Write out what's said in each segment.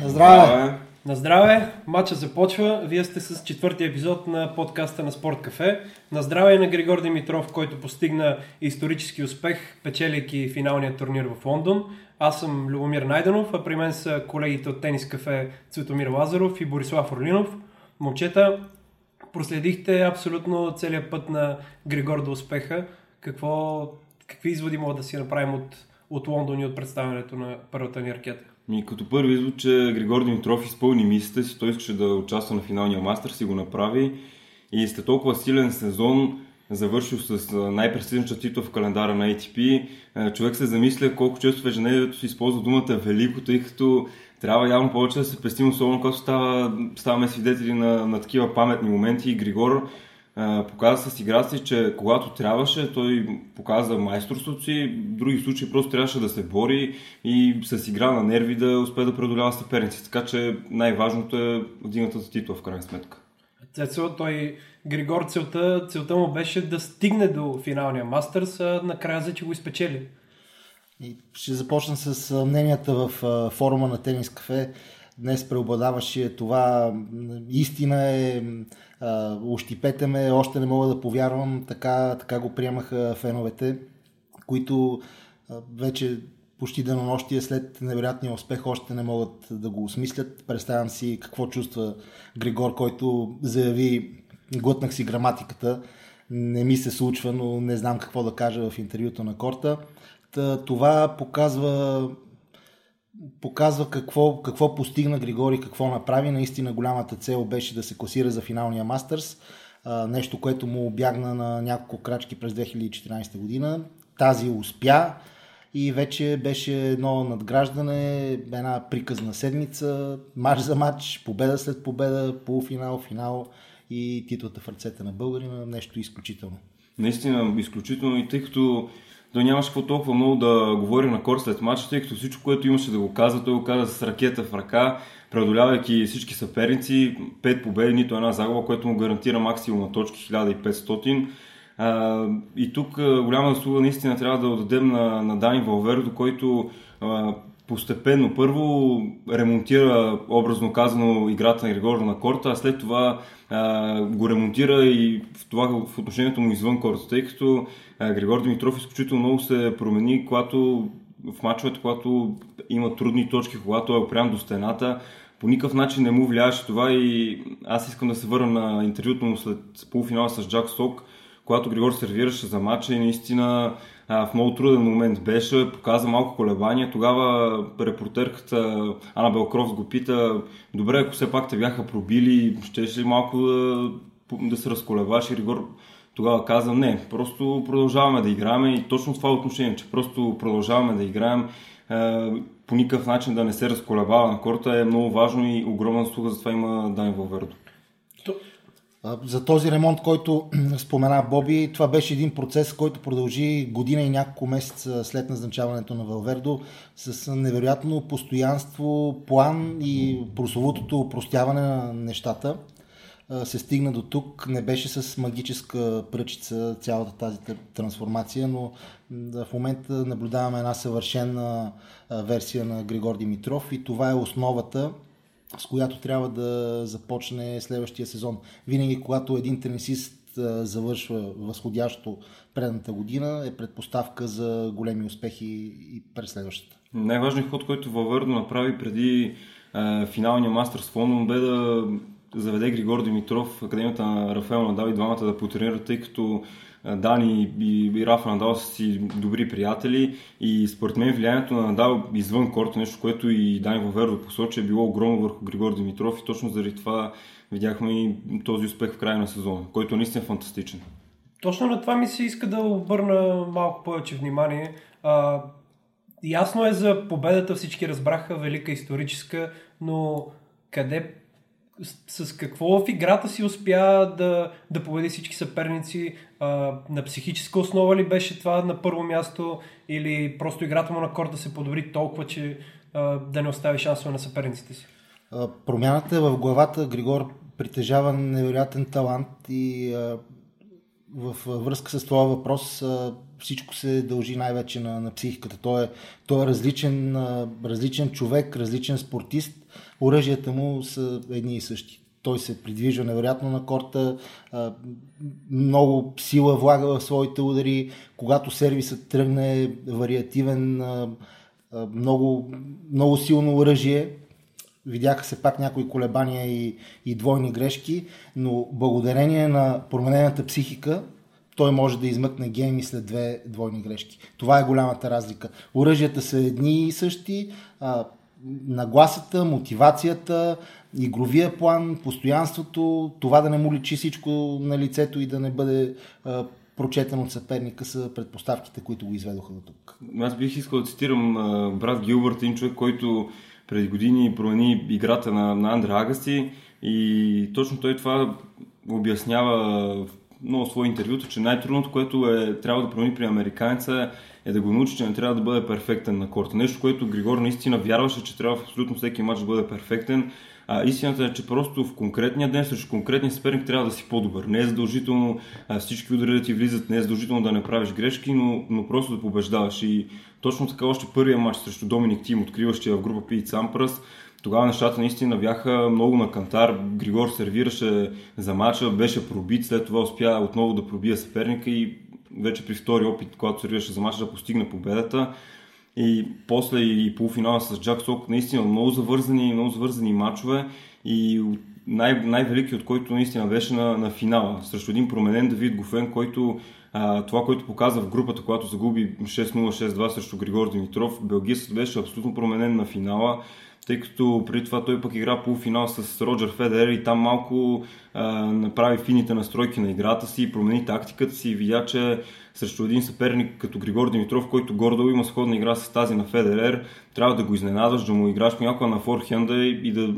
На здраве! На здраве! Матча започва. Вие сте с четвъртия епизод на подкаста на Спорт Кафе. На здраве и на Григор Димитров, който постигна исторически успех, печелейки финалния турнир в Лондон. Аз съм Любомир Найденов, а при мен са колегите от Тенис Кафе Цветомир Лазаров и Борислав Орлинов. Момчета, проследихте абсолютно целият път на Григор до успеха. Какво, какви изводи могат да си направим от, от Лондон и от представянето на първата ни ракета? Ми, като първи извод, че Григор Димитров изпълни мисията си, той искаше да участва на финалния мастер, си го направи и сте толкова силен сезон, завършил с най-престижната титла в календара на ATP, човек се замисля колко често в ежедневието се използва думата велико, тъй като трябва явно повече да се пестим, особено когато става, ставаме свидетели на, на такива паметни моменти. И Григор показа с играта си, че когато трябваше, той показа майсторството си, в други случаи просто трябваше да се бори и с игра на нерви да успее да преодолява съперници. Така че най-важното е вдигнатата титла в крайна сметка. Цецо, той Григор целта, целта му беше да стигне до финалния мастърс, а накрая за че го изпечели. И ще започна с мненията в форума на Тенис Кафе. Днес преобладаваше това истина е ощипете ме, още не мога да повярвам. Така, така го приемаха феновете, които вече почти денонощие след невероятния успех още не могат да го осмислят. Представям си какво чувства Григор, който заяви глътнах си граматиката, не ми се случва, но не знам какво да кажа в интервюто на корта. Това показва показва какво, какво постигна Григори, какво направи. Наистина голямата цел беше да се класира за финалния Мастърс. Нещо, което му обягна на няколко крачки през 2014 година. Тази успя и вече беше едно надграждане, една приказна седмица, матч за матч, победа след победа, полуфинал, финал и титлата в ръцете на българина. Нещо изключително. Наистина изключително и тъй като той нямаше какво толкова много да говори на кор след матча, тъй като всичко, което имаше да го казва, той го каза с ракета в ръка, преодолявайки всички съперници, пет победи, нито една загуба, което му гарантира максимум на точки 1500. А, и тук голяма заслуга наистина трябва да отдадем на, на Дани Валвердо, който постепенно. Първо ремонтира, образно казано, играта на Григор на корта, а след това а, го ремонтира и в, това, в отношението му извън корта, тъй като а, Григор Димитров изключително много се промени, когато в мачовете, когато има трудни точки, когато е опрям до стената, по никакъв начин не му влияеше това и аз искам да се върна на интервюто му след полуфинала с Джак Сток, когато Григор сервираше за матча и наистина в много труден момент беше, показа малко колебания. Тогава репортерката Ана Белкров го пита, добре, ако все пак те бяха пробили, ще ли малко да, да се разколебаш? И Григор тогава каза, не, просто продължаваме да играем и точно това отношение, че просто продължаваме да играем по никакъв начин да не се разколебава на корта е много важно и огромна слуга, затова има Дани Валвердо. За този ремонт, който спомена Боби, това беше един процес, който продължи година и няколко месеца след назначаването на Валвердо с невероятно постоянство, план и прословутото упростяване на нещата се стигна до тук. Не беше с магическа пръчица цялата тази трансформация, но в момента наблюдаваме една съвършена версия на Григор Димитров и това е основата, с която трябва да започне следващия сезон. Винаги, когато един тенисист завършва възходящо предната година, е предпоставка за големи успехи и през следващата. Най-важният ход, който Валвердо направи преди е, финалния мастер с Лондон бе да заведе Григор Димитров в Академията на Рафаел Надал и двамата да потренират, тъй като Дани и, и Рафа Надал са си добри приятели и според мен влиянието на Надал извън корта, нещо, което и Дани Вавердо посочи, е било огромно върху Григор Димитров и точно заради това видяхме и този успех в края на сезона, който е наистина фантастичен. Точно на това ми се иска да обърна малко повече внимание. А, ясно е за победата, всички разбраха, велика историческа, но къде с, с какво в играта си успя да, да победи всички съперници? А, на психическа основа ли беше това на първо място или просто играта му на корта се подобри толкова, че а, да не остави шансове на съперниците си? А, промяната в главата. Григор притежава невероятен талант и а, в връзка с това въпрос всичко се дължи най-вече на, на психиката. Той е, той е различен, различен човек, различен спортист. Оръжията му са едни и същи. Той се придвижва невероятно на корта, много сила влага в своите удари. Когато сервисът тръгне е вариативен, много, много силно оръжие. Видяха се пак някои колебания и, и двойни грешки, но благодарение на променената психика, той може да измъкне гейми след две двойни грешки. Това е голямата разлика. Оръжията са едни и същи, а, нагласата, мотивацията, игровия план, постоянството, това да не му личи всичко на лицето и да не бъде а, прочетен от съперника са предпоставките, които го изведоха до тук. Аз бих искал да цитирам а, брат Гилбърт, един човек, който преди години промени играта на, на Андре Агаси и точно той това обяснява много свои интервюта, че най-трудното, което е, трябва да промени при американеца е да го научи, че не трябва да бъде перфектен на корта. Нещо, което Григор наистина вярваше, че трябва в абсолютно всеки матч да бъде перфектен. А истината е, че просто в конкретния ден срещу конкретния съперник трябва да си по-добър. Не е задължително а, всички удари да ти влизат, не е задължително да не правиш грешки, но, но просто да побеждаваш. И точно така още първия матч срещу Доминик Тим, откриващия в група Пи Цампрас, тогава нещата наистина бяха много на кантар. Григор сервираше за мача, беше пробит, след това успя отново да пробие съперника и вече при втори опит, когато сервираше за мача, да постигне победата. И после и полуфинала с Джак Сок, наистина много завързани, много завързани матчове и най- най-велики от който наистина беше на, на финала, срещу един променен Давид Гофен, който а, това, което показа в групата, когато загуби 6-0-6-2 срещу Григор Димитров, белгийцът беше абсолютно променен на финала тъй като преди това той пък игра полуфинал с Роджер Федер и там малко а, направи фините настройки на играта си, промени тактиката си и видя, че срещу един съперник като Григор Димитров, който гордо има сходна игра с тази на Федерер, трябва да го изненадаш, да му играш понякога на форхенда и да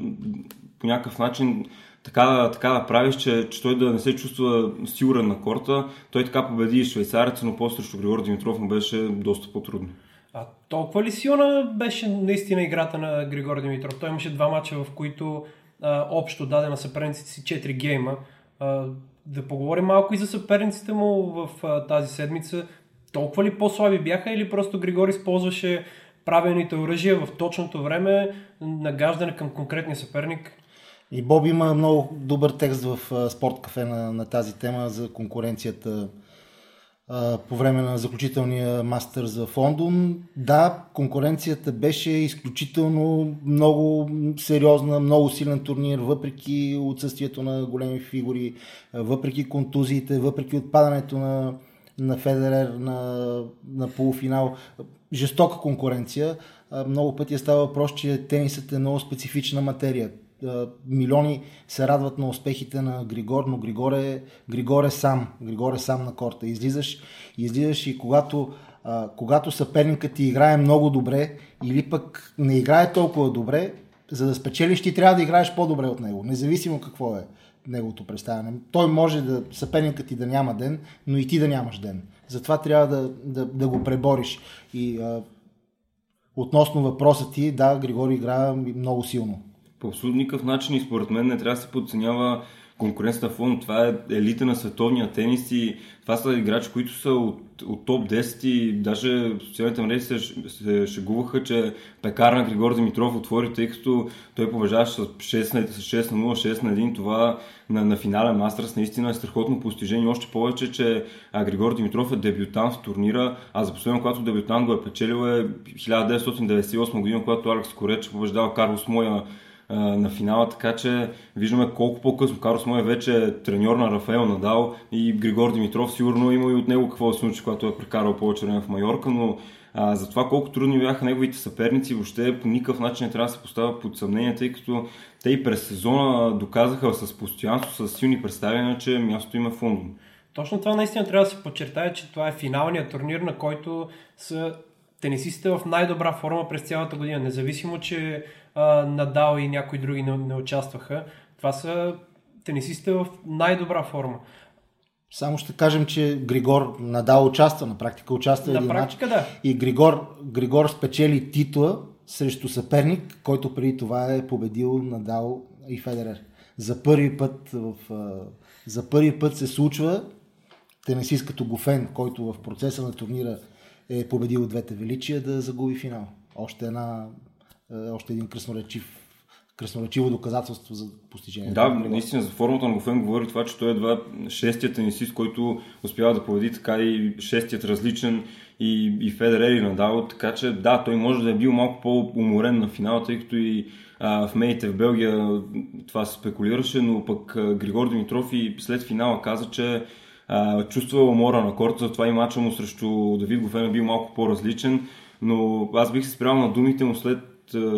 по някакъв начин така, така да правиш, че, че той да не се чувства сигурен на корта. Той така победи и швейцарец, но после срещу Григор Димитров му беше доста по-трудно. А толкова ли силна беше наистина играта на Григор Димитров? Той имаше два мача, в които а, общо даде на съперниците си 4 гейма. А, да поговорим малко и за съперниците му в а, тази седмица. Толкова ли по-слаби бяха или просто Григор използваше правилните оръжия в точното време, нагаждане към конкретния съперник? И Боб има много добър текст в Спорт кафе на, на тази тема за конкуренцията по време на заключителния мастър за Лондон. Да, конкуренцията беше изключително много сериозна, много силен турнир, въпреки отсъствието на големи фигури, въпреки контузиите, въпреки отпадането на, на Федерер на, на полуфинал. Жестока конкуренция. Много пъти е става въпрос, че тенисът е много специфична материя милиони се радват на успехите на Григор, но Григор е, Григор е сам. Григор е сам на корта. Излизаш, излизаш и когато, когато съперникът ти играе много добре или пък не играе толкова добре, за да спечелиш ти трябва да играеш по-добре от него, независимо какво е неговото представяне. Той може да, съперникът ти да няма ден, но и ти да нямаш ден. Затова трябва да, да, да го пребориш. И а, относно въпроса ти, да, Григори играе много силно по никакъв начин и според мен не трябва да се подценява конкуренцията Лондон. Това е елита на световния тенис и това са играчи, които са от, от топ 10 и даже социалните мрежи се, се шегуваха, че пекарна Григор Димитров отвори, тъй като той побеждаваше с 6 на, 6 на 0, 6 на 1. Това на, на финален мастерс наистина е страхотно постижение. Още повече, че а, Григор Димитров е дебютант в турнира, а за последно, когато дебютант го е печелил е 1998 година, когато Алекс Корече побеждава Карлос Моя на финала, така че виждаме колко по-късно Карлос Мой вече е треньор на Рафаел Надал и Григор Димитров сигурно има и от него какво да случи, когато е прекарал повече време в Майорка, но а, за това колко трудни бяха неговите съперници, въобще по никакъв начин не трябва да се поставя под съмнение, тъй като те и през сезона доказаха с постоянство, с силни представяния, че мястото има в Лондон. Точно това наистина трябва да се подчертая, че това е финалният турнир, на който са тенисистите в най-добра форма през цялата година. Независимо, че а, Надал и някои други не, не участваха. Това са тенисистите в най-добра форма. Само ще кажем, че Григор Надал участва, на практика участва на един практика, матч. Да. И Григор, Григор спечели титла срещу съперник, който преди това е победил Надал и Федерер. За първи път, в, за първи път се случва тенесист като Гофен, който в процеса на турнира е победил двете величия, да загуби финал. Още, една, още един красноречив красноречиво доказателство за постижение. Да, наистина за формата на Гофен говори това, че той е едва шестият тенисист, който успява да победи така и шестият различен и, и Федерер и Надал, така че да, той може да е бил малко по-уморен на финала, тъй като и а, в медиите в Белгия това се спекулираше, но пък а, Григор Димитров и след финала каза, че а, чувства умора на корта, затова и мача му срещу Давид Гофен е бил малко по-различен, но аз бих се спрял на думите му след,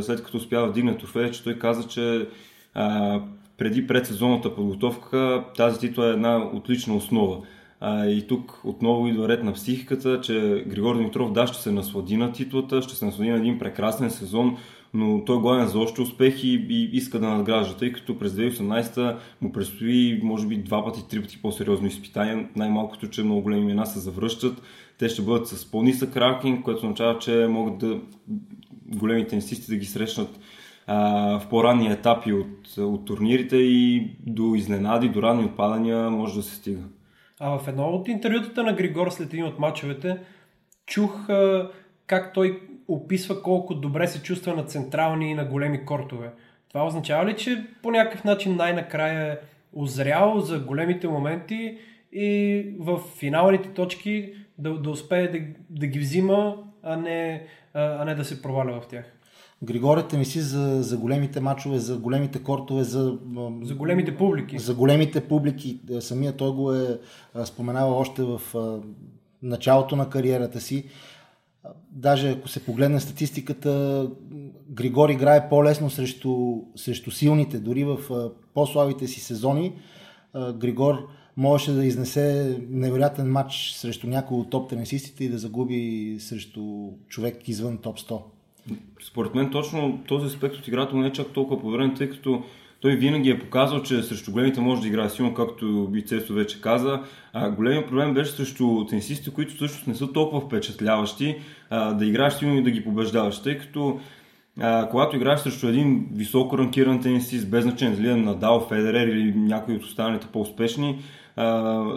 след като успя да вдигне трофея, че той каза, че а, преди предсезонната подготовка тази титла е една отлична основа. А, и тук отново идва ред на психиката, че Григор Димитров да, ще се наслади на титлата, ще се наслади на един прекрасен сезон, но той е гладен за още успехи и, иска да надгражда, тъй като през 2018 му предстои, може би, два пъти, три пъти по-сериозно изпитание. Най-малкото, че много големи имена се завръщат. Те ще бъдат с по-нисък ракинг, което означава, че могат да големите тенисисти да ги срещнат а, в по-ранни етапи от, от турнирите и до изненади, до ранни отпадания може да се стига. А в едно от интервютата на Григор след един от мачовете чух а, как той описва колко добре се чувства на централни и на големи кортове. Това означава ли, че по някакъв начин най-накрая е озрял за големите моменти и в финалните точки да, да успее да, да ги взима, а не, а не да се проваля в тях? Григорите ми си за, за големите мачове, за големите кортове, за, за големите публики. За големите публики. Самия той го е споменавал още в началото на кариерата си. Даже ако се погледне статистиката, Григор играе по-лесно срещу, срещу силните. Дори в по-слабите си сезони Григор можеше да изнесе невероятен матч срещу някой от топ тенисистите и да загуби срещу човек извън топ 100. Според мен точно този аспект от играта му не е чак толкова поверен, тъй като той винаги е показал, че срещу големите може да играе силно, както Бицесто вече каза. А, големият проблем беше срещу тенисистите, които всъщност не са толкова впечатляващи, а, да играеш силно и да ги побеждаваш, тъй като а, когато играеш срещу един високо ранкиран тенисист, без значение дали е Надал, Федерер или някой от останалите по-успешни,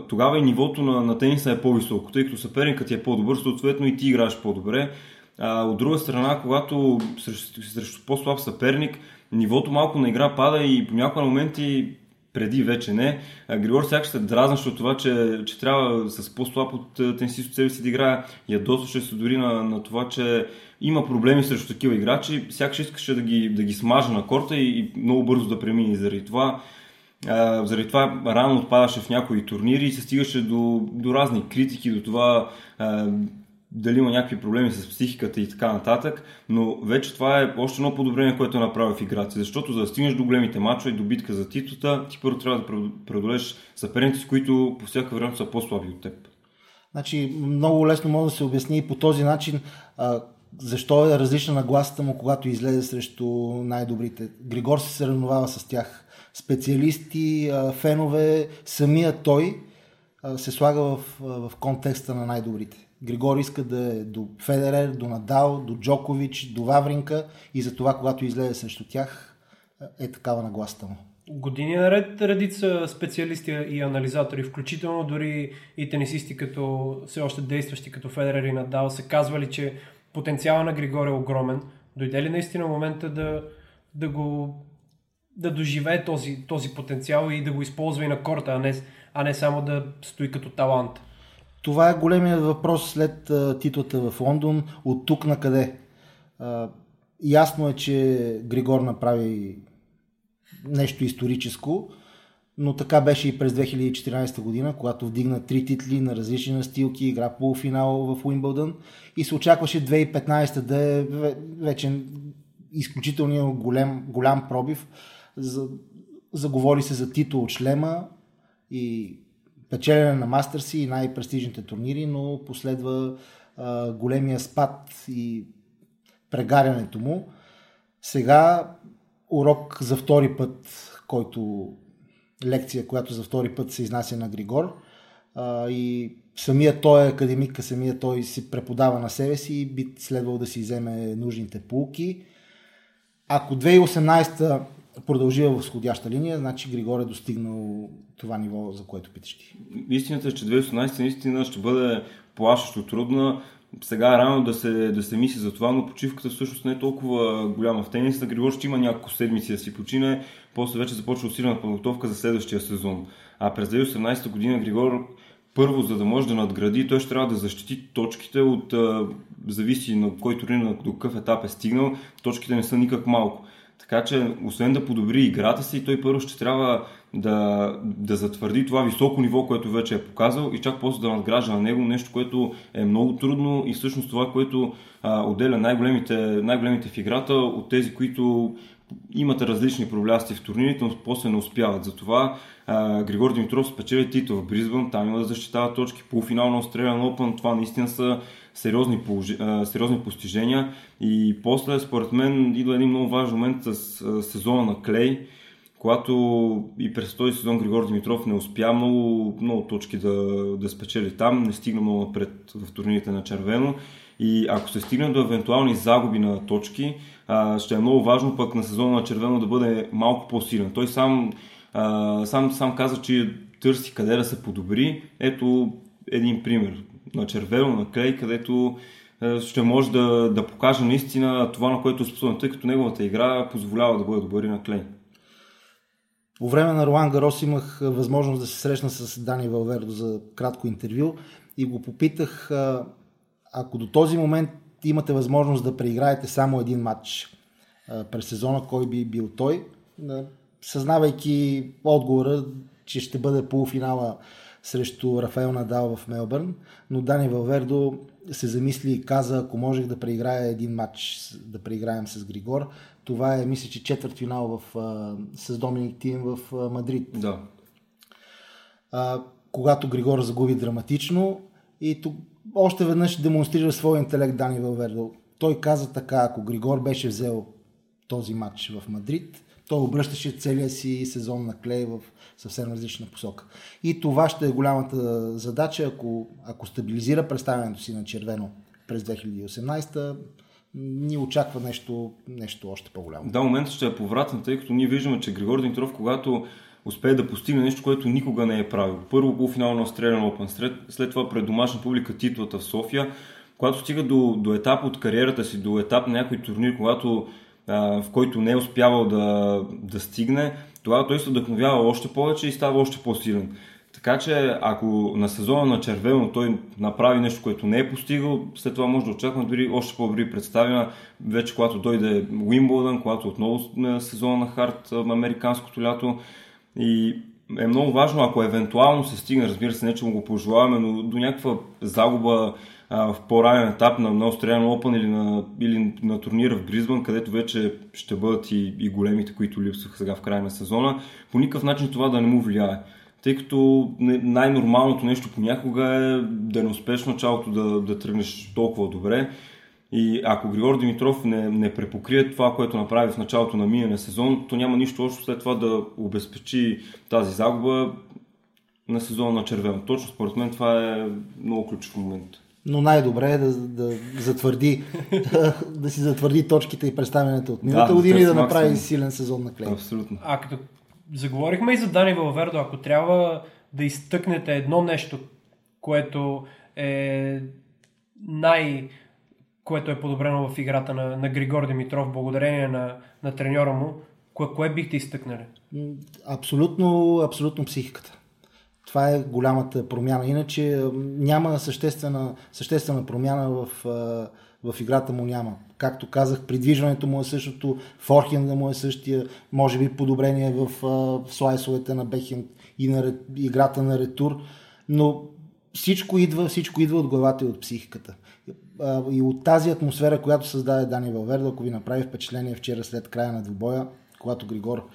тогава и нивото на, на тениса е по-високо, тъй като съперникът ти е по-добър, съответно и ти играеш по-добре. А, от друга страна, когато срещу, срещу по-слаб съперник, нивото малко на игра пада и по някои моменти преди вече не. Григор сякаш се дразнаше от това, че, че трябва с по-слаб от тенисист от себе си да играе. Ядосваше се дори на, на това, че има проблеми срещу такива играчи. Сякаш искаше да ги, да ги смаже на корта и, и много бързо да премине. Заради това, заради това рано отпадаше в някои турнири и се стигаше до, до разни критики, до това а, дали има някакви проблеми с психиката и така нататък, но вече това е още едно подобрение, което направил в играта защото за да стигнеш до големите мачове, до битка за титлата, ти първо трябва да преодолеш съперници, които по всяка време са по-слаби от теб. Значи, много лесно може да се обясни и по този начин а, защо е различна нагласата му, когато излезе срещу най-добрите. Григор се съревновава с тях. Специалисти, фенове, самия той се слага в, в контекста на най-добрите. Григор иска да е до Федерер, до Надал, до Джокович, до Вавринка и за това, когато излезе срещу тях, е такава нагласата му. Години наред редица специалисти и анализатори, включително дори и тенисисти, като все още действащи като Федерер и Надал, са казвали, че потенциала на Григор е огромен. Дойде ли наистина момента да, да го да доживее този, този потенциал и да го използва и на корта, а не, а не само да стои като талант? Това е големият въпрос след титлата в Лондон. От тук на къде? Ясно е, че Григор направи нещо историческо, но така беше и през 2014 година, когато вдигна три титли на различни настилки, игра полуфинал в Уимбълдън и се очакваше 2015 да е вече изключително голям, голям пробив. За, заговори се за титул от шлема и печелене на мастърси и най-престижните турнири, но последва а, големия спад и прегарянето му. Сега урок за втори път, който лекция, която за втори път се изнася на Григор а, и самия той е академик, самия той си преподава на себе си и би следвал да си вземе нужните полуки. Ако 2018 продължи в сходяща линия, значи Григор е достигнал това ниво, за което питаш ти. Истината е, че 2018 наистина ще бъде плашещо трудна. Сега е рано да се, да се мисли за това, но почивката всъщност не е толкова голяма в тениса. Григор ще има няколко седмици да си почине, после вече започва усилена подготовка за следващия сезон. А през 2018 година Григор първо, за да може да надгради, той ще трябва да защити точките от, зависи на кой турнир, до какъв етап е стигнал, точките не са никак малко. Така че, освен да подобри играта си, той първо ще трябва да, да затвърди това високо ниво, което вече е показал и чак после да надгражда на него нещо, което е много трудно и всъщност това, което а, отделя най-големите, най-големите в играта от тези, които имат различни проблясти в турнирите, но после не успяват. Затова а, Григор Димитров спечели титул в Бризбън, там има да защитава точки, полуфинал на Australian Open, това наистина са сериозни, положи, а, сериозни постижения и после според мен идва един много важен момент с а, сезона на Клей, когато и през този сезон Григор Димитров не успя много, много точки да, да спечели там, не стигна много напред в турнирите на червено и ако се стигне до евентуални загуби на точки, а, ще е много важно пък на сезона на червено да бъде малко по-силен. Той сам, а, сам, сам каза, че търси къде да се подобри. Ето един пример. На червено, на клей, където ще може да, да покаже наистина това, на което е способен, тъй като неговата игра позволява да бъде добър и на клей. По време на Руан Гарос имах възможност да се срещна с Дани Валвердо за кратко интервю и го попитах, ако до този момент имате възможност да преиграете само един матч през сезона, кой би бил той, съзнавайки отговора, че ще бъде полуфинала срещу Рафаел Надал в Мелбърн, но Дани Валвердо се замисли и каза, ако можех да преиграя един матч, да преиграем с Григор, това е, мисля, че четвърт финал в, с Доминик Тим в Мадрид. Да. А, когато Григор загуби драматично и тук още веднъж демонстрира своя интелект Дани Валвердо. Той каза така, ако Григор беше взел този матч в Мадрид, той обръщаше целия си сезон на Клей в съвсем различна посока. И това ще е голямата задача, ако, ако стабилизира представянето си на червено през 2018 ни очаква нещо, нещо още по-голямо. Да, моментът ще е повратен, тъй като ние виждаме, че Григор Димитров, когато успее да постигне нещо, което никога не е правил. Първо полуфинал на Australian Open, след, след това пред домашна публика титлата в София, когато стига до, до етап от кариерата си, до етап на някой турнир, когато, в който не е успявал да, да стигне, тогава той се вдъхновява още повече и става още по-силен. Така че ако на сезона на червено той направи нещо, което не е постигал, след това може да очакваме дори още по-добри представяния, вече когато дойде Уимбълдън, когато отново на сезона на Харт на американското лято. И е много важно, ако евентуално се стигне, разбира се, не че му го пожелаваме, но до някаква загуба а, в по-ранен етап на, на Australian Open или на, или на турнира в Бризбън, където вече ще бъдат и, и големите, които липсваха сега в края на сезона, по никакъв начин това да не му влияе. Тъй като най-нормалното нещо понякога е да е неуспешно началото да, да тръгнеш толкова добре и ако Григор Димитров не, не препокрие това, което направи в началото на миналия сезон, то няма нищо общо след това да обезпечи тази загуба на сезона на червено. Точно според мен това е много ключов момент. Но най-добре е да, да затвърди, да, си затвърди точките и представянето от миналата да, година и да направи максимум. силен сезон на клей. Абсолютно. А като заговорихме и за Дани Валвердо, ако трябва да изтъкнете едно нещо, което е най- което е подобрено в играта на, на Григор Димитров, благодарение на, на треньора му, кое, кое бихте изтъкнали? Абсолютно, абсолютно психиката. Това е голямата промяна. Иначе няма съществена, съществена промяна в, в играта му няма. Както казах, придвижването му е същото, форхенда му е същия, може би подобрение в, в слайсовете на Бехен и на играта на ретур, но всичко идва, всичко идва от главата и от психиката и от тази атмосфера, която създаде Дани Валвердо, ако ви направи впечатление вчера след края на двубоя, когато Григор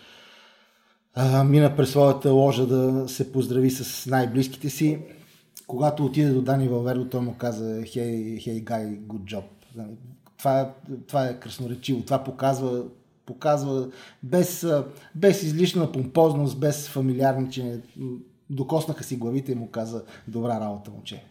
мина през своята ложа да се поздрави с най-близките си, когато отиде до Дани Валвердо, той му каза hey, hey guy, good job. Това, това е красноречиво. Това показва, показва без, без излишна помпозност, без фамилиарничене. Докоснаха си главите и му каза добра работа, момче.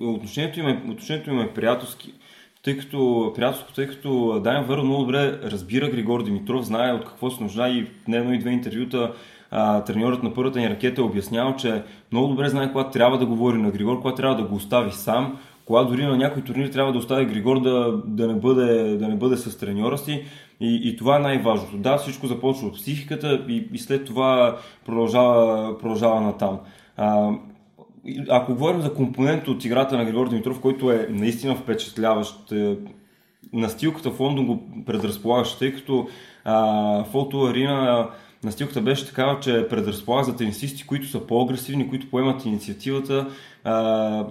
Отношението им, е, отношението им е приятелски. Тъй като приятелство, тъй като Дайан Веро много добре разбира Григор Димитров, знае от какво се нужда и в едно и две интервюта а, треньорът на първата ни ракета е обяснял, че много добре знае кога трябва да говори на Григор, кога трябва да го остави сам, кога дори на някой турнир трябва да остави Григор да, да, не, бъде, да не бъде с треньора си. И, и това е най-важното. Да, всичко започва от психиката и, и след това продължава, продължава натам. А, ако говорим за компонент от играта на Григор Димитров, който е наистина впечатляващ, е, настилката в Лондон го предразполагаше, тъй като а, фото арина настилката беше такава, че предразполага за тенисисти, които са по-агресивни, които поемат инициативата, а,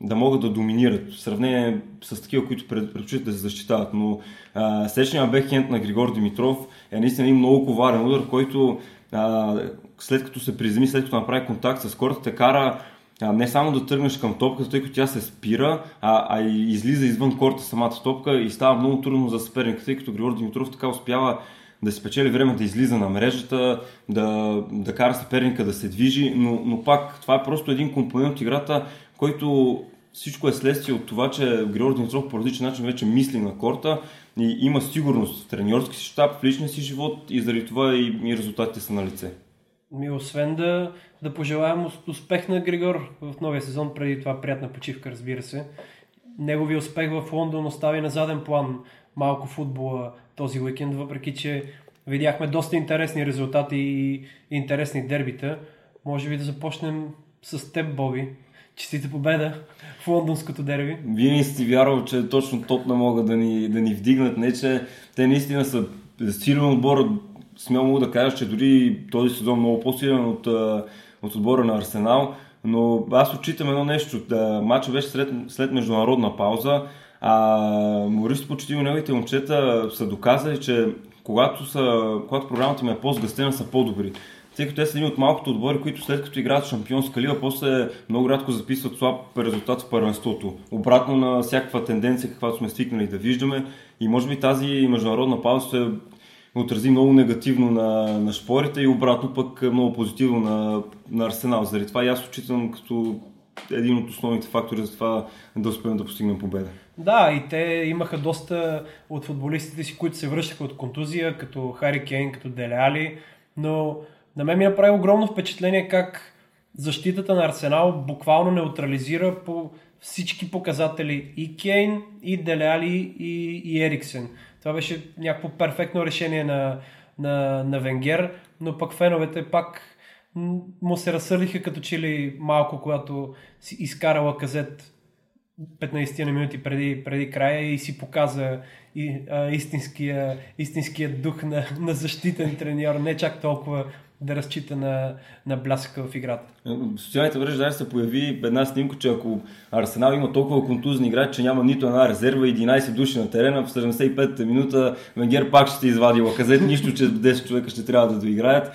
да могат да доминират в сравнение с такива, които предпочитат да се защитават. Но сечният бекхенд на Григор Димитров е наистина един много коварен удар, който а, след като се приземи, след като направи контакт с корта, те кара не само да тръгнеш към топката, тъй като тя се спира, а, а излиза извън корта самата топка и става много трудно за съперника, тъй като Григор Димитров така успява да си печели време да излиза на мрежата, да, да кара съперника да се движи, но, но пак това е просто един компонент от играта, който всичко е следствие от това, че Григор Димитров по различен начин вече мисли на корта и има сигурност в треньорски си щаб, в личния си живот и заради това и, и резултатите са на лице. Ми, освен да, да пожелаем успех на Григор в новия сезон, преди това приятна почивка, разбира се. Неговия успех в Лондон остави на заден план малко футбола този уикенд, въпреки че видяхме доста интересни резултати и интересни дербита. Може би да започнем с теб, Боби. Честита победа в лондонското дерби. Вие сте вярвал, че точно топ не могат да ни, да ни вдигнат. Не, че те наистина са силен отбор. Смело мога да кажа, че дори този сезон много по-силен от, от отбора на Арсенал. Но аз отчитам едно нещо. Да, матчът беше след, след международна пауза. А Мористо почти неговите момчета са доказали, че когато, са, когато програмата ми е по-сгъстена, са по-добри. Тъй като те са едни от малкото отбори, които след като играят шампионска лига, после много рядко записват слаб резултат в първенството. Обратно на всякаква тенденция, каквато сме свикнали да виждаме. И може би тази международна пауза се отрази много негативно на, на шпорите и обратно пък много позитивно на, на Арсенал. Заради това и аз отчитам като един от основните фактори за това да успеем да постигнем победа. Да, и те имаха доста от футболистите си, които се връщаха от контузия, като Хари Кейн, като Делеали, но на мен ми направи огромно впечатление как защитата на Арсенал буквално неутрализира по всички показатели и Кейн, и Делеали, и, и Ериксен. Това беше някакво перфектно решение на, на, на Венгер, но пък феновете пак му се разсърдиха като че ли малко, когато си изкарала казет 15 на минути преди, преди края и си показа и, а, истинския, истинския дух на, на защитен треньор, не чак толкова да разчита на, на блясъка в играта. В социалните мрежи даже се появи една снимка, че ако Арсенал има толкова контузни играчи, че няма нито една резерва, 11 души на терена, в 75-та минута Венгер пак ще извади лаказет, нищо, че 10 човека ще трябва да доиграят.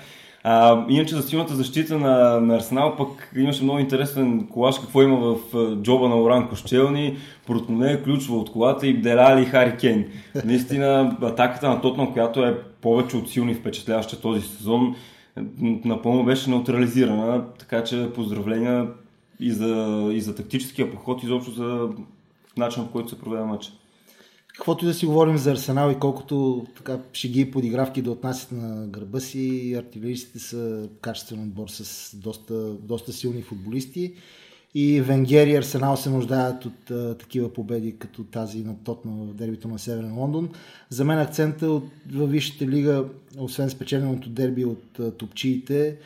А, иначе за силната защита на, на Арсенал пък имаше много интересен колаж какво има в джоба на Оран Кощелни, Протноне ключва от колата и Делали Хари Кейн. Наистина атаката на Тотнам, която е повече от силни впечатляваща този сезон, напълно беше неутрализирана, така че поздравления и за, и за тактическия подход, изобщо за начина, по който се проведе матча. Каквото и да си говорим за Арсенал и колкото така шеги и подигравки да отнасят на гърба си, артилеристите са качествен отбор с доста, доста силни футболисти и Венгер и Арсенал се нуждаят от а, такива победи, като тази на Тотна в дербито на Северен Лондон. За мен акцента от, във Висшата лига, освен спечеленото дерби от а, топчиите,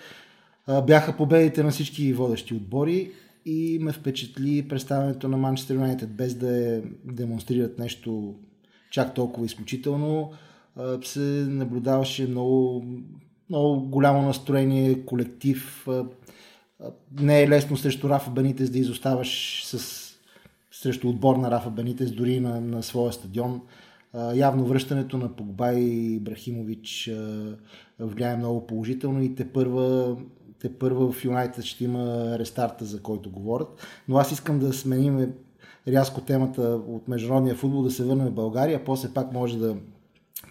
а, бяха победите на всички водещи отбори и ме впечатли представянето на Манчестър Юнайтед, без да е, демонстрират нещо чак толкова изключително. А, се наблюдаваше много, много голямо настроение, колектив, не е лесно срещу Рафа Бенитес да изоставаш с, срещу отбор на Рафа Бенитес, дори на, на своя стадион. Явно връщането на Погба и Брахимович влияе много положително и те първа, те първа в Юнайтед ще има рестарта, за който говорят. Но аз искам да сменим рязко темата от международния футбол, да се върнем в България, после пак може да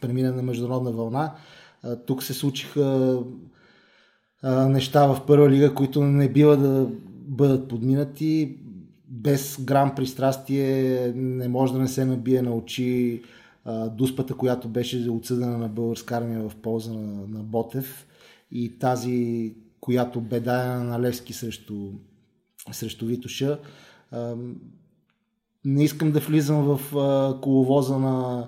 преминем на международна вълна. Тук се случиха неща в първа лига, които не бива да бъдат подминати. без грам пристрастие не може да не се набие на очи а, дуспата, която беше отсъдена на българска армия в полза на, на Ботев и тази, която бедая на Левски срещу, срещу Витоша. А, не искам да влизам в а, коловоза на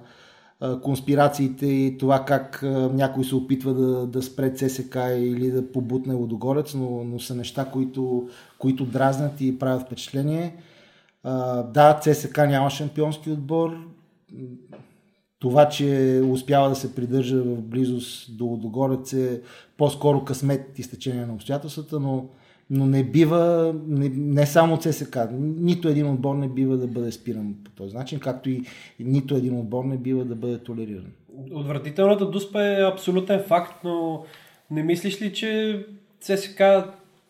конспирациите и това как някой се опитва да, да спре ЦСК или да побутне Лодогорец, но, но са неща, които, които дразнат и правят впечатление. Да, ЦСК няма шампионски отбор. Това, че успява да се придържа в близост до Лодогорец е по-скоро късмет и стечение на обстоятелствата, но но не бива, не, не само ЦСК, нито един отбор не бива да бъде спиран по този начин, както и нито един отбор не бива да бъде толериран. Отвратителната дуспа е абсолютен факт, но не мислиш ли, че ЦСК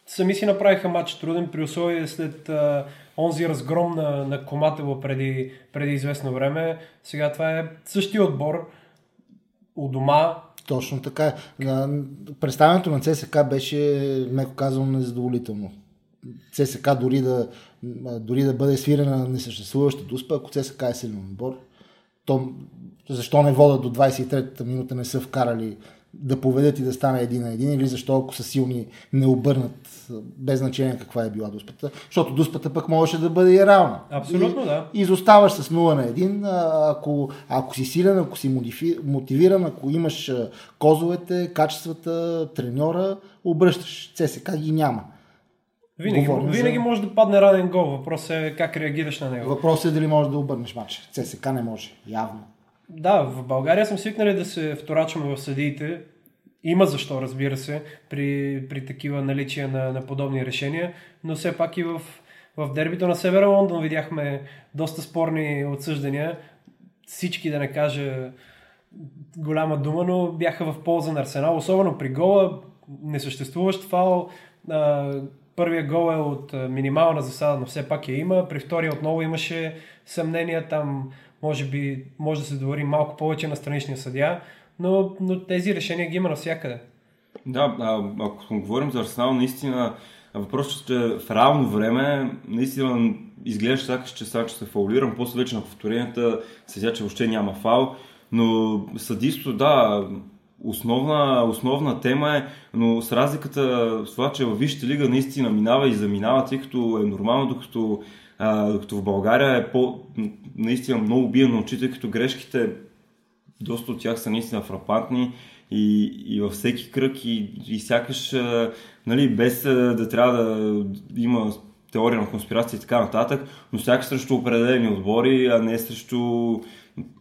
сами си направиха матч труден при условие след а, онзи разгром на, на Коматело преди, преди известно време. Сега това е същия отбор у дома, точно така. Представянето на ЦСК беше, меко казано, незадоволително. ЦСК дори да, дори да бъде свирена несъществуваща дуспа, ако ЦСК е силен отбор, то защо не водят до 23-та минута не са вкарали да поведат и да стане един на един, или защо ако са силни не обърнат, без значение каква е била дуспата, защото дуспата пък можеше да бъде и равна. Абсолютно, и, да. Изоставаш с 0 на 1, ако, ако си силен, ако си мотивиран, ако имаш козовете, качествата, треньора, обръщаш. ЦСК ги няма. Винаги, винаги за... може да падне ранен гол. Въпросът е как реагираш на него. Въпросът е дали можеш да обърнеш матча. ЦСК не може, явно. Да, в България съм свикнали да се вторачваме в съдиите. Има защо, разбира се, при, при такива наличия на, на подобни решения, но все пак и в, в дербито на Севера Лондон видяхме доста спорни отсъждания. Всички, да не кажа голяма дума, но бяха в полза на Арсенал, особено при гола, несъществуващ фал. Първият гол е от минимална засада, но все пак я има. При втория отново имаше съмнения там може би може да се довори малко повече на страничния съдия, но, но тези решения ги има навсякъде. Да, а, ако говорим за Арсенал, наистина въпросът е, че в равно време наистина изглежда сякаш, че сега, че се фаулирам, после вече на повторенията се че въобще няма фал, но съдисто, да, основна, основна тема е, но с разликата с това, че във Висшата лига наистина минава и заминава, тъй като е нормално, докато а, докато в България е по, наистина много бия на очите, като грешките, доста от тях са наистина фрапантни и, и във всеки кръг и, и сякаш, нали, без да трябва да има теория на конспирация и така нататък, но сякаш срещу определени отбори, а не срещу,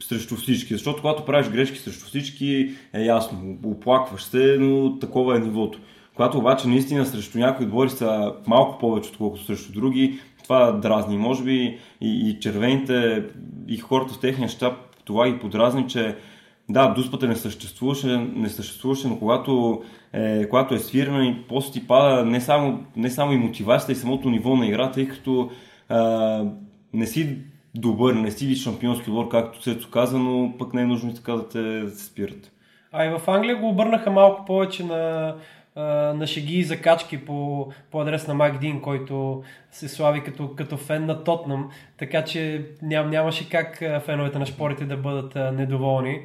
срещу всички. Защото когато правиш грешки срещу всички, е ясно, оплакваш се, но такова е нивото. Когато обаче наистина срещу някои отбори са малко повече, отколкото срещу други, това дразни. Може би и, и червените, и хората в техния щаб, това ги подразни, че да, дуспата не съществуваше, не съществуваше, но когато е, когато е свирена и после ти пада не само, не само и мотивацията и самото ниво на играта, тъй като а, не си добър, не си шампионски отбор, както се каза, но пък не е нужно и така да те, спират. А и в Англия го обърнаха малко повече на на шеги и закачки по, по адрес на Майк Дин, който се слави като, като фен на Тотнам, така че ням, нямаше как феновете на шпорите да бъдат а, недоволни,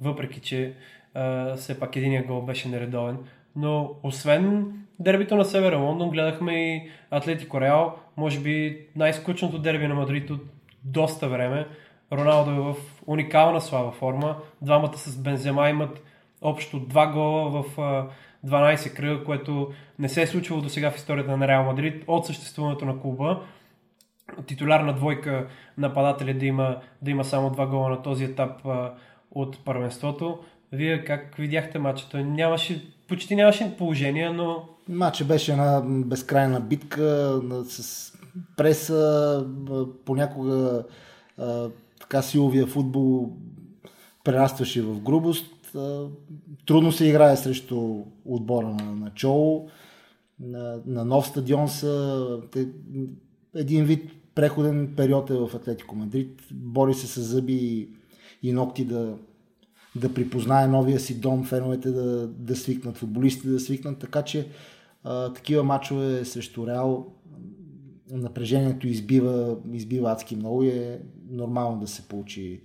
въпреки че а, все пак единия гол беше нередовен. Но освен дербито на Севера Лондон, гледахме и Атлетико Реал, може би най-скучното дерби на Мадрид от доста време. Роналдо е в уникална слава форма. Двамата с Бензема имат общо два гола в 12 кръга, което не се е случвало до сега в историята на Реал Мадрид от съществуването на клуба. Титулярна двойка нападатели да има, да има само два гола на този етап от първенството. Вие как видяхте матча? Нямаше, почти нямаше положение, но... Матчът беше една безкрайна битка с преса, понякога така силовия футбол прерастваше в грубост трудно се играе срещу отбора на, на Чоу. На, на нов стадион са те, един вид преходен период е в Атлетико Мадрид. Бори се с зъби и, и ногти да, да припознае новия си дом, феновете да, да свикнат, футболистите да свикнат, така че а, такива матчове срещу Реал напрежението избива, избива адски много и е нормално да се получи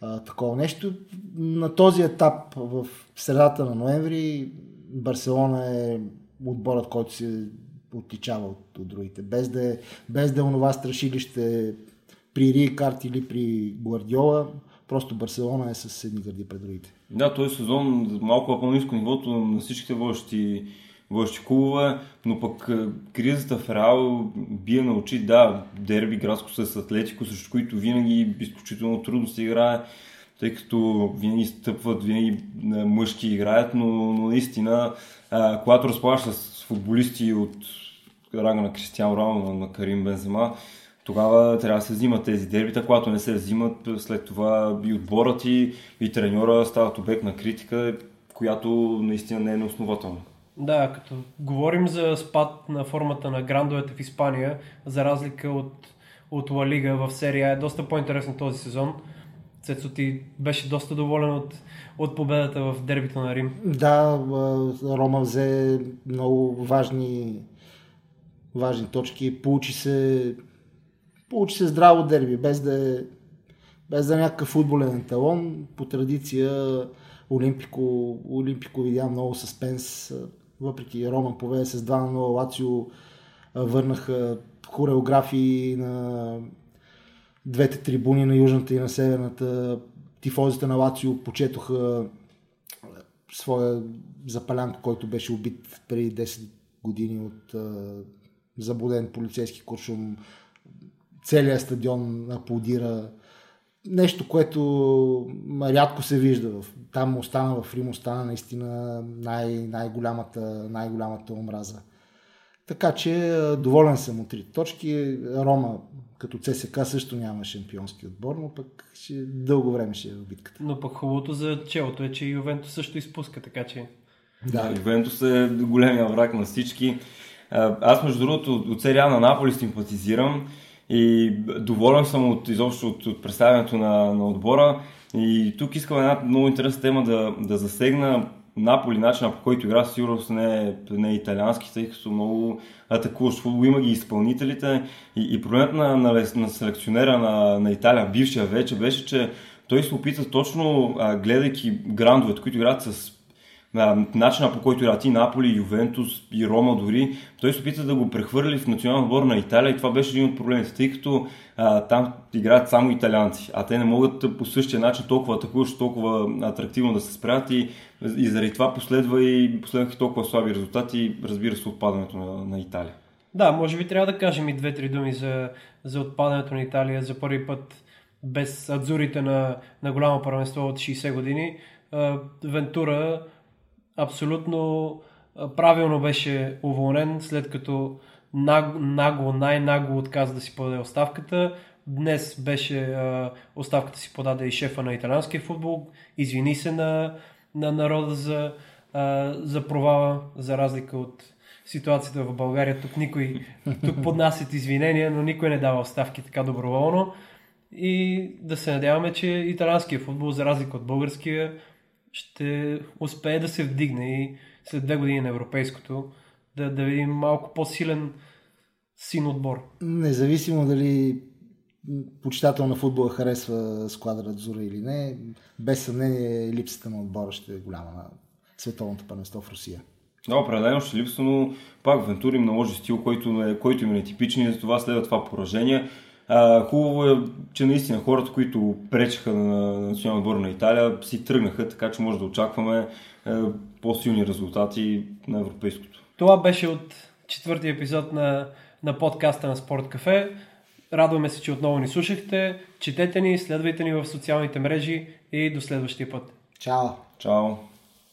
а, такова нещо. На този етап в средата на ноември Барселона е отборът, който се отличава от, от другите. Без да, е, без да е онова страшилище при Рикард или при Гвардиола, просто Барселона е с едни гърди пред другите. Да, този сезон малко по-низко нивото на всичките водещи, водещи клубове, но пък е, кризата в Реал бие на очи, да, дерби градско с Атлетико, срещу които винаги изключително трудно се играе, тъй като винаги стъпват, винаги мъжки играят, но, но наистина, а, когато разполагаш с футболисти от ранга на Кристиан Роналдо, на Карим Бензема, тогава трябва да се взимат тези дербита, когато не се взимат, след това и отборът и, и треньора стават обект на критика, която наистина не е неоснователна. Да, като говорим за спад на формата на грандовете в Испания, за разлика от, от Ла Лига в серия е доста по-интересно този сезон. Цецо ти беше доста доволен от, от победата в дербито на Рим. Да, Рома взе много важни, важни точки. Получи се Получи се здраво дерби, без да е, без да е някакъв футболен талон. По традиция Олимпико, Олимпико видя много съспенс, въпреки Роман поведе с 2 на 0, Лацио върнаха хореографии на двете трибуни на южната и на северната. Тифозите на Лацио почетоха своя запалянко, който беше убит преди 10 години от заблуден полицейски куршум целият стадион аплодира. Нещо, което рядко се вижда. Там остана, в Рим остана наистина най- най-голямата, най-голямата омраза. Така че доволен съм от трите точки. Рома като ЦСК също няма шампионски отбор, но пък ще, дълго време ще е в битката. Но пък хубавото за челото е, че Ювенто също изпуска, така че... Да, Ювентус е големия враг на всички. Аз между другото от серия на Наполи симпатизирам. И доволен съм от, изобщо от, от представянето на, на отбора. И тук искам една много интересна тема да, да засегна. Наполи, начина по който игра, сигурност не е, не е италиански, тъй като много атакуващ футбол. Има ги изпълнителите. И, и проблемът на, на, на селекционера на, на Италия, бившия вече, беше, че той се опита точно, гледайки грандовете, които играят с начина по който играят и Наполи, Ювентус и Рома дори, той се опита да го прехвърли в национален отбор на Италия и това беше един от проблемите, тъй като а, там играят само италианци, а те не могат по същия начин толкова атакуващи, толкова атрактивно да се спрят и, и заради това последва и последваха толкова слаби резултати, разбира се, отпадането на, на Италия. Да, може би трябва да кажем и две-три думи за, за отпадането на Италия за първи път без адзурите на, на голямо първенство от 60 години. Вентура абсолютно правилно беше уволнен, след като нагло, най-нагло отказа да си подаде оставката. Днес беше а, оставката си подаде и шефа на италианския футбол. Извини се на, на народа за, а, за провала, за разлика от ситуацията в България. Тук никой, тук поднасят извинения, но никой не дава оставки така доброволно. И да се надяваме, че италианския футбол, за разлика от българския, ще успее да се вдигне и след две години на европейското да, да видим малко по-силен син отбор. Независимо дали почитател на футбола харесва сквадра Зура или не, без съмнение липсата на отбора ще е голяма на световното първенство в Русия. Да, определено ще липсва, но пак Вентури наложи стил, който, е, който им е нетипичен и затова следва това поражение. А, хубаво е, че наистина хората, които пречеха на националния отбор на Италия, си тръгнаха, така че може да очакваме е, по-силни резултати на европейското. Това беше от четвъртия епизод на, на подкаста на Спорт Кафе. Радваме се, че отново ни слушахте. Четете ни, следвайте ни в социалните мрежи и до следващия път. Чао! Чао!